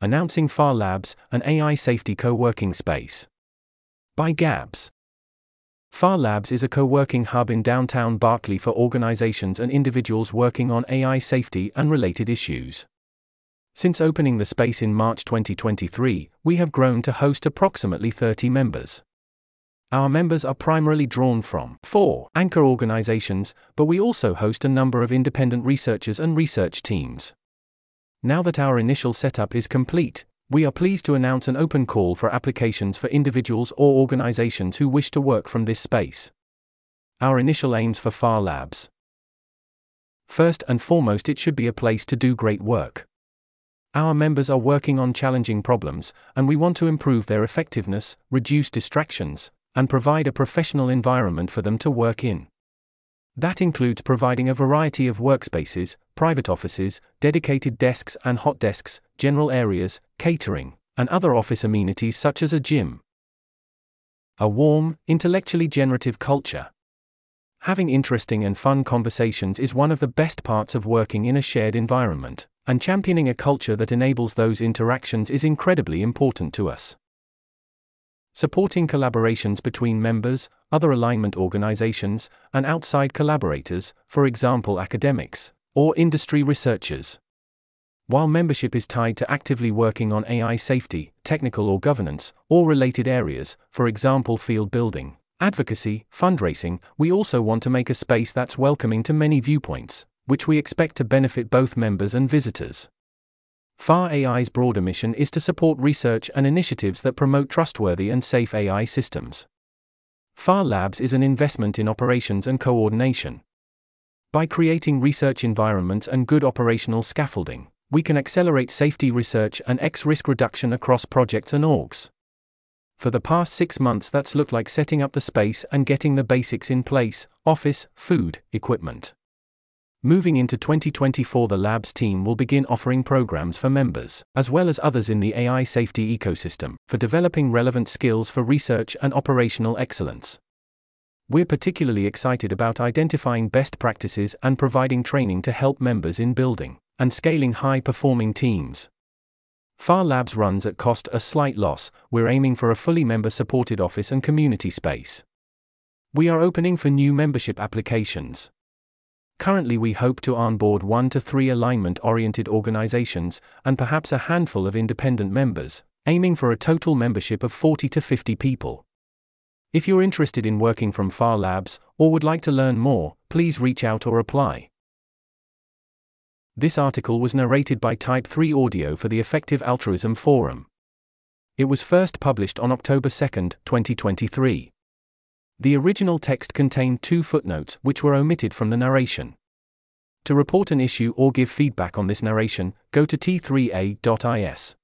announcing FAR Labs, an AI safety co working space. By ghabs. FAR Labs is a co working hub in downtown Berkeley for organizations and individuals working on AI safety and related issues. Since opening the space in March 2023, we have grown to host approximately 30 members. Our members are primarily drawn from four anchor organizations, but we also host a number of independent researchers and research teams. Now that our initial setup is complete, we are pleased to announce an open call for applications for individuals or organizations who wish to work from this space. Our initial aims for FAR Labs. First and foremost, it should be a place to do great work. Our members are working on challenging problems, and we want to improve their effectiveness, reduce distractions, and provide a professional environment for them to work in. That includes providing a variety of workspaces, private offices, dedicated desks and hot desks, general areas, catering, and other office amenities such as a gym. A warm, intellectually generative culture. Having interesting and fun conversations is one of the best parts of working in a shared environment, and championing a culture that enables those interactions is incredibly important to us supporting collaborations between members, other alignment organizations, and outside collaborators, for example academics, or industry researchers. While membership is tied to actively working on AI safety, technical or governance, or related areas, for example field building, advocacy, fundraising, we also want to make a space that's welcoming to many viewpoints, which we expect to benefit both members and visitors. FAR AI's broader mission is to support research and initiatives that promote trustworthy and safe AI systems. FAR Labs is an investment in operations and coordination. By creating research environments and good operational scaffolding, we can accelerate safety research and X risk reduction across projects and orgs. For the past six months, that's looked like setting up the space and getting the basics in place office, food, equipment. Moving into 2024, the Labs team will begin offering programs for members, as well as others in the AI safety ecosystem, for developing relevant skills for research and operational excellence. We're particularly excited about identifying best practices and providing training to help members in building and scaling high performing teams. FAR Labs runs at cost a slight loss, we're aiming for a fully member supported office and community space. We are opening for new membership applications. Currently, we hope to onboard one to three alignment oriented organizations, and perhaps a handful of independent members, aiming for a total membership of 40 to 50 people. If you're interested in working from FAR Labs, or would like to learn more, please reach out or apply. This article was narrated by Type 3 Audio for the Effective Altruism Forum. It was first published on October 2, 2023. The original text contained two footnotes which were omitted from the narration. To report an issue or give feedback on this narration, go to t3a.is.